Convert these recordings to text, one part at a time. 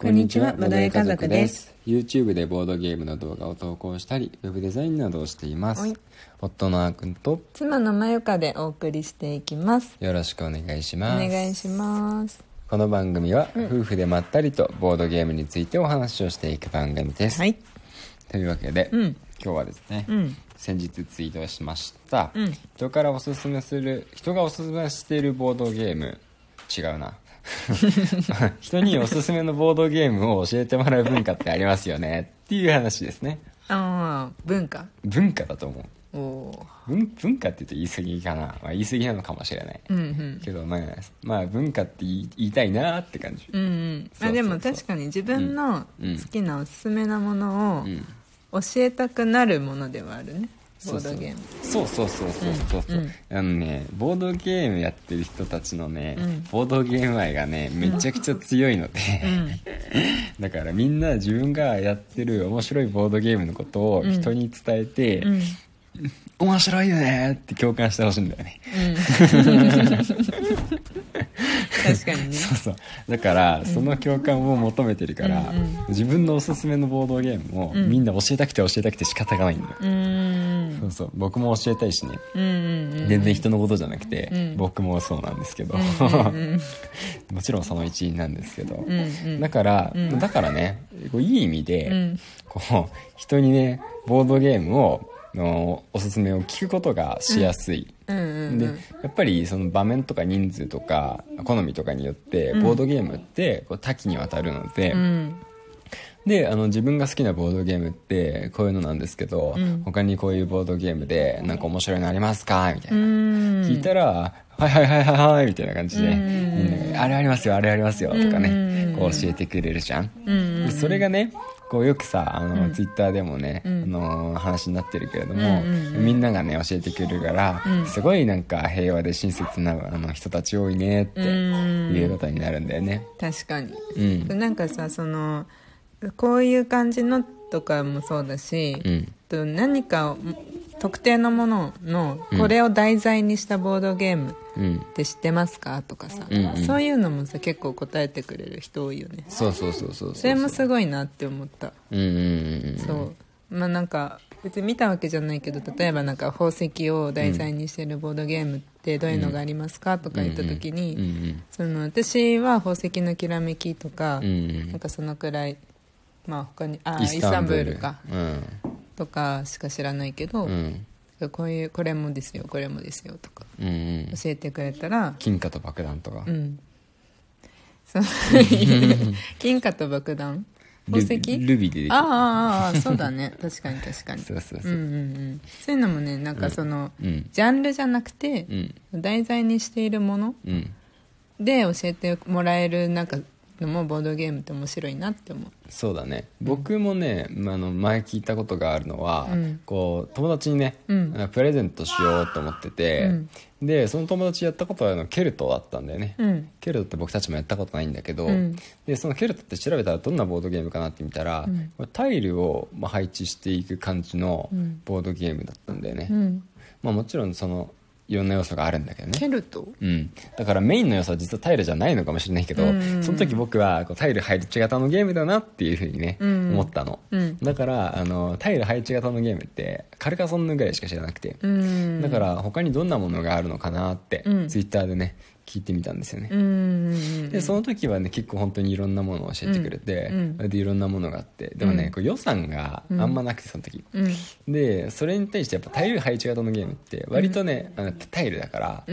こんにちはボドゲ家族です。YouTube でボードゲームの動画を投稿したりウェブデザインなどをしています。はい。夫のあーくんと妻のまゆかでお送りしていきます。よろしくお願いしおます。願いします。この番組は夫婦でまったりとボードゲームについてお話をしていく番組です、はい。というわけで、うん。今日はですね、うん。先日ツイートしました、うん。人からおすすめする人がおすすめしているボードゲーム。違うな 人におすすめのボードゲームを教えてもらう文化ってありますよね。っていう話ですね。ああ文化？文化だと思う。おお文文化って言うと言い過ぎかな、まあ、言い過ぎなのかもしれない、うんうん。けどまあ、まあ文化って言い言いたいなって感じ。うんうん。そうそうそう。あでも確かに自分のうん。好きなおすすめなものをうん。教えたくなるものではあるねボそうそう。ードゲーム。そうそうそうそうそうそう、うんあのねボードゲームやってる人たちのね、うん。ボードゲーム愛がねめちゃくちゃ強いので、だからみんな自分がやってる面白いボードゲームのことを人に伝えて、うん。面白いよねって共感してほしいんだよね。確かにね。そうそう。だからその共感を求めてるから、うんうん。自分のおすすめのボードゲームをうん。みんな教えたくて教えたくて仕方がないんだよ、そうそう僕も教えたいしね。うんうんうん全然人のことじゃなくて、うん。僕もそうなんですけど、うん もちろんその一員なんですけど、うんうん。だから、うん。だからねこういい意味で、うん。こう人にねボードゲームをのおすすめを聞くことがしやすい、うんうん。でやっぱりその場面とか人数とか好みとかによってうん。ボードゲームってこう多岐にわたるので、うんであの自分が好きなボードゲームってこういうのなんですけど、うん。他にこういうボードゲームでなんか面白いのありますか？みたいな、うん。聞いたら「はいはいはいはいはい」みたいな感じで、うん。みんなが「あれありますよあれありますよ」とかね、うん。こう教えてくれるじゃん、それがねこうよくさあの、うん。ツイッターでもね、うん。あの話になってるけれども、うんうんうん。みんながね教えてくれるから、うん。すごいなんか平和で親切なあの人たち多いねってうん。いうことになるんだよね。確かに。うん。なんかさそのこういう感じのとかもそうだし、うん。と何かを特定のもののうん。これを題材にしたボードゲームうん。って知ってますか？とかさ、うんうん。そういうのもさ結構答えてくれる人多いよね。そうそうそうそうそれもすごいなって思った、うんうんうんうん。そう。まあなんか別に見たわけじゃないけど例えばなんか宝石を題材にしてるボードゲームってどういうのがありますか？とか言った時に、うんうんその私は宝石のきらめきとか、うんうん。なんかそのくらいまあ他にあイイスタンブールか。うん。とかしか知らないけど、うん。こういうこれもですよこれもですよとか。うんうん。教えてくれたら金貨と爆弾とか。うん。そう。金貨と爆弾。ル宝石ルビーでできるああそうだね。確かに確かに。そうそうそう。うんうんうん。そういうのもねなんかその、うん。ジャンルじゃなくてう、ん。題材にしているものうん。で教えてもらえるなんかのもボードゲームって面白いなって思う。そうだね。僕もね、まあ、あの前聞いたことがあるのは、うん。こう友達にね、うん。プレゼントしようと思ってて、でその友達やったことはあのケルトだったんだよね、うん。ケルトって僕たちもやったことないんだけど、うん。でそのケルトって調べたらどんなボードゲームかなって見たら、タイルをまあ配置していく感じのうん。ボードゲームだったんだよね、うん。まあ、もちろんそのいろんな要素があるんだけどね。ケルト？うん、だからメインの要素は実はタイルじゃないのかもしれないけど、その時僕はこうタイル配置型のゲームだなっていうふうにね、思ったの、うん。だからあのタイル配置型のゲームってカルカソンヌぐらいしか知らなくて、うん。だから他にどんなものがあるのかなって、うん。ツイッターでね聞いてみたんですよね、うんうんでその時はね結構本当にいろんなものを教えてくれて、でいろんなものがあって。でもね、うん。こう予算があんまなくてその時、うん。でそれに対してやっぱタイル配置型のゲームって割とね、あのタイルだから、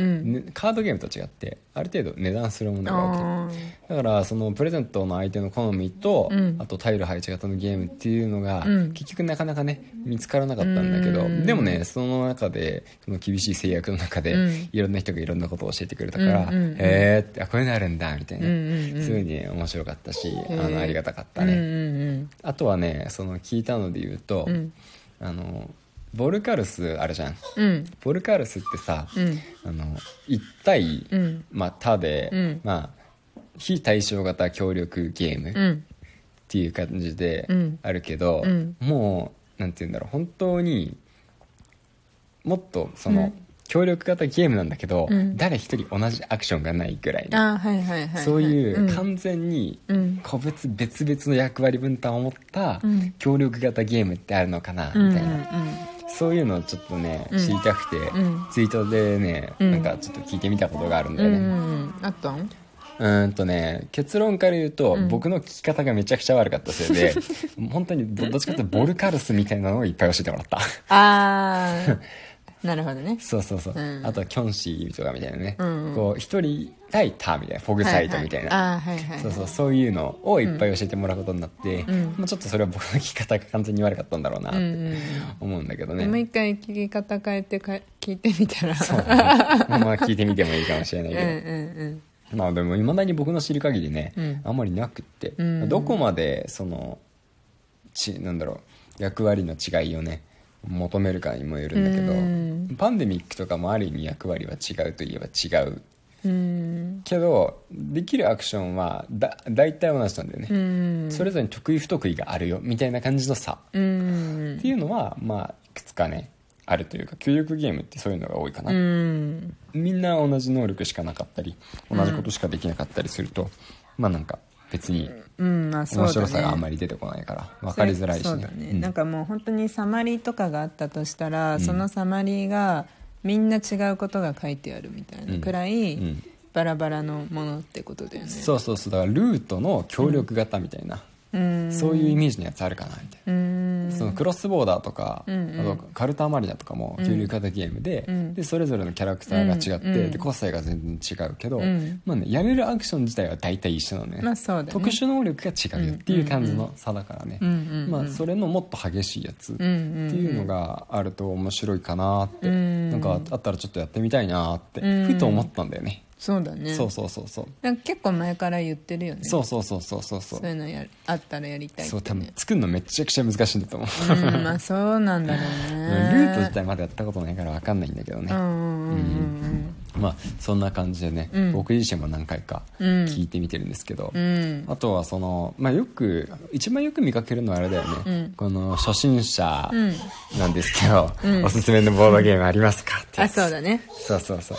カードゲームと違ってある程度値段するものがあだからそのプレゼントの相手の好みと、うん。あとタイル配置型のゲームっていうのが、うん。結局なかなかね見つからなかったんだけど、うん。でもねその中でその厳しい制約の中で、うん。いろんな人がいろんなことを教えてくれたから、うんうんうんへーってあこういうのあるんだみたいな、うんうんうん。すごいね面白かったしあのありがたかったうんうね、ん。あとはねその聞いたので言うと、うん。あのボルカルスあるじゃん。うん。ボルカルスってさ、うん。あの1対、うん。まあ、他で、うん。まあ、非対称型協力ゲームっうん。ていう感じでうん。あるけど、うん。もうなんて言うんだろう本当にもっとその、協力型ゲームなんだけど、うん。誰一人同じアクションがないぐらいのそういううん。完全にうん。個別別々の役割分担を持ったうん。協力型ゲームってあるのかなうんみたいな、そういうのをちょっとねうん。知りたくて、うん。ツイートでね、うん。なんかちょっと聞いてみたことがあるんだよね、うん。うんうんあったん？うーんとね結論から言うと、うん。僕の聞き方がめちゃくちゃ悪かったせいで 本当にどどっちかというとボルカルスみたいなのをいっぱい教えてもらった。ああ なるほどね。そうそうそう、うん。あとはキョンシーとかみたいなね、うんうん。こう一人対タみたいなフォグサイトみたいな、そうそうそういうのをいっぱい教えてもらうことになって、うん。まあ、ちょっとそれは僕の聞き方が完全に悪かったんだろうなってうんうんうん。思うんだけどもうね、一回聞き方変えてか聞いてみたら。そうね。まあ聞いてみてもいいかもしれないうんけど、うん。まあでもいまだに僕の知る限りね、うん。あんまりなくって、うん。どこまでそのちなんだろう役割の違いをね求めるかにもよるんだけど、うん。パンデミックとかもある意味役割は違うといえば違う。けどできるアクションはだ大体同じなんだよね、うん。それぞれに得意不得意があるよみたいな感じの差。うん。っていうのはまあいくつかねあるというか協力ゲームってそういうのが多いかな、うん。みんな同じ能力しかなかったり同じことしかできなかったりすると、まあなんか別にうんまあそうだね。面白さがあんまり出てこないから分かりづらいしそうねだね、うん。なんかもう本当にサマリーとかがあったとしたら、ん。そのサマリーがみんな違うことが書いてあるみたいなくらい、うん。バラバラのものってことだよね。そうそうそう。だからルートの協力型みたいな、うん。そういうイメージのやつあるかなみたいな、うんそのクロスボーダーとか、うんうん。あとカルタマリナとかも協力型ゲームで,、うん。でそれぞれのキャラクターが違って、うん。うん。で個性が全然違うけど、うん。まあね、やれるアクション自体は大体一緒なのね,、まあね。特殊能力が違うよっていう感じの差だからね、うんうんうんまあ、それのもっと激しいやつ、うんうんっていうのがあると面白いかなって、うん。なんかあったらちょっとやってみたいなって、うん。ふと思ったんだよね、そうだね。そうそうそうそう。なんか結構前から言ってるよね。そうそうそうそうそうそう。そういうのやあったらやりたいね、そう多分作るのめちゃくちゃ難しいんだと思う、うんまあそうなんだろうね。ルート自体まだやったことないから分かんないんだけどね、うんうんうんうんまあそんな感じでね、うん。僕自身も何回かうん。聞いてみてるんですけど、うん。あとはその、まあ、よく一番よく見かけるのはあれだよね、うん。この初心者うん。なんですけど、うん。おすすめのボードゲームありますかって。やあつそうだね。そうそうそう。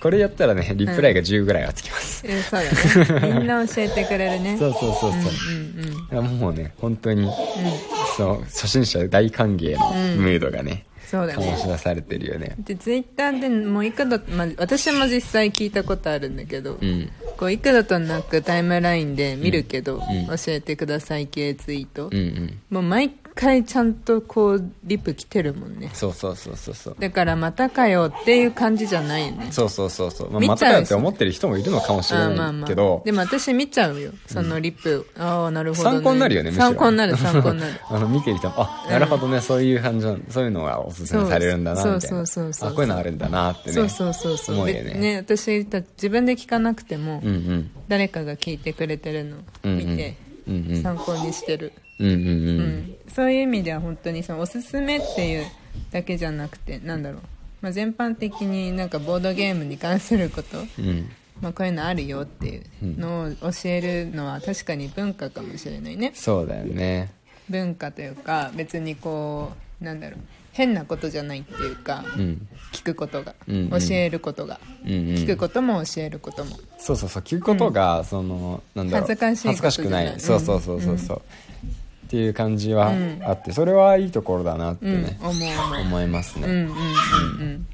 これやったらねリプライが10ぐらいはつきます、えそうだね。みんな教えてくれるね。そうそうそうそう、うんうんいやもうね本当に、そう初心者大歓迎のムードがね、そうだね。醸し出されてるよね。でツイッターでもう幾度、まあ、私も実際聞いたことあるんだけど、うん。こう幾度となくタイムラインで見るけど、ん。教えてください系ツイート、うんうん。もう毎回ちゃんとこうリプ来てるもんね。そうそうそうそうそう。だからまたかよっていう感じじゃないよね。そうそうそうそう、まあ、またかよって思ってる人もいるのかもしれあーまあまあないけど、でも私見ちゃうよ。そのリプ、ああなるほど、ね、参考になるよね参考になる参考になる。あの見てる人もあなるほどね、そういう感じのそういうのがおすすめされるんだなみたいなそうそう。そうそうあこういうのあるんだなってね。そうそうそうそう。思うよね。でね私た自分で聞かなくても、うんうん。誰かが聞いてくれてるのを見て、うんうん参考にしてる、うんうんうん。うん。そういう意味では本当にそのおすすめっていうだけじゃなくてなんだろう、まあ、全般的になんかボードゲームに関すること、うん。まあ、こういうのあるよっていうのを教えるのは確かに文化かもしれないね。そうだよね文化というか別にこうなんだろう変なことじゃないっていうか、うん。聞くことが、うんうん。教えることが、うんうん。聞くことも教えることも。そうそうそう聞くことが、そのなんだろう恥ずかしいこと恥ずかしくない、そうそうそうそうそう、っていう感じはうん。あってそれはいいところだなってうん、ね、思う。思いますね、うんうんうんうん。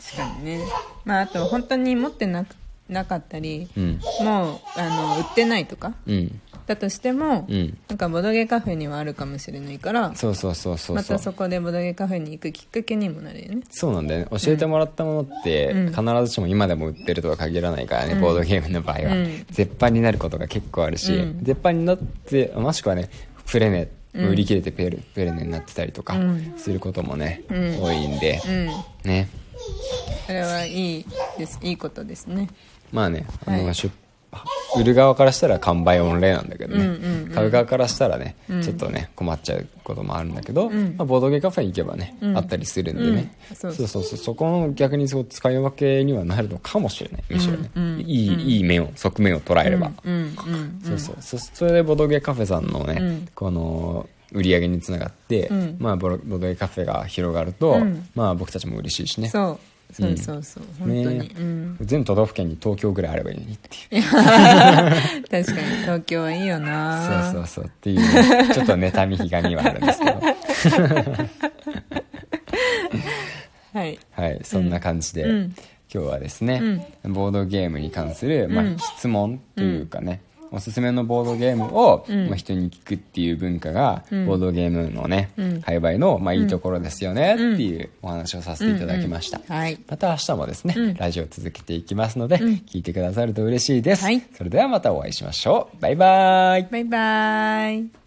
確かにね。まああと本当に持ってなくなかったり、うん。もうあの売ってないとかうんだとしても、うん。なんかボドゲカフェにはあるかもしれないからそうそうそうそうまそう。たそこでボドゲカフェに行くきっかけにもなるよね。そうなんだよね。教えてもらったものって、うん。必ずしも今でも売ってるとは限らないからね、うん。ボードゲームの場合は、うん。絶版になることが結構あるし、うん。絶版になってもしくはねプレネうん。売り切れてペルプレネになってたりとかうん。することもね、うん。多いんで、うん。ね。それはいいです。いいことですね。まあね、あのはい出売る側からしたら完売御礼なんだけどね、うんうんうん。買う側からしたらね、うん。ちょっとね困っちゃうこともあるんだけど、うん。まあ、ボードゲーカフェに行けばね、うん。あったりするんでね、うん。そうそうそう。そこの逆にそう使い分けにはなるのかもしれない。むしろね、いいいい面を側面を捉えれば、そうそう。そそれでボードゲーカフェさんのね、うん。この売り上げにつながって、うん。まあ、ボロボードゲーカフェが広がると、うん。まあ、僕たちも嬉しいしね。そうそうそうそう、本当に、ね。うん。全都道府県に東京ぐらいあればいいのにっていう。確かに東京はいいよそうなそうそうっていうね、ちょっと妬みひがみはあるんですけど。はい。はいそんな感じで、うん。今日はですね、ボードゲームに関する、まあうん。質問というかね、おすすめのボードゲームを、うん。まあ、人に聞くっていう文化が、うん。ボードゲームのね、うん。栽培の、まあ、いいところですよねっていうお話をさせていただきました、はいまた明日もですね、うん。ラジオ続けていきますので、うん。聞いてくださると嬉しいです、はい。それではまたお会いしましょう。バイバイ。バイバイ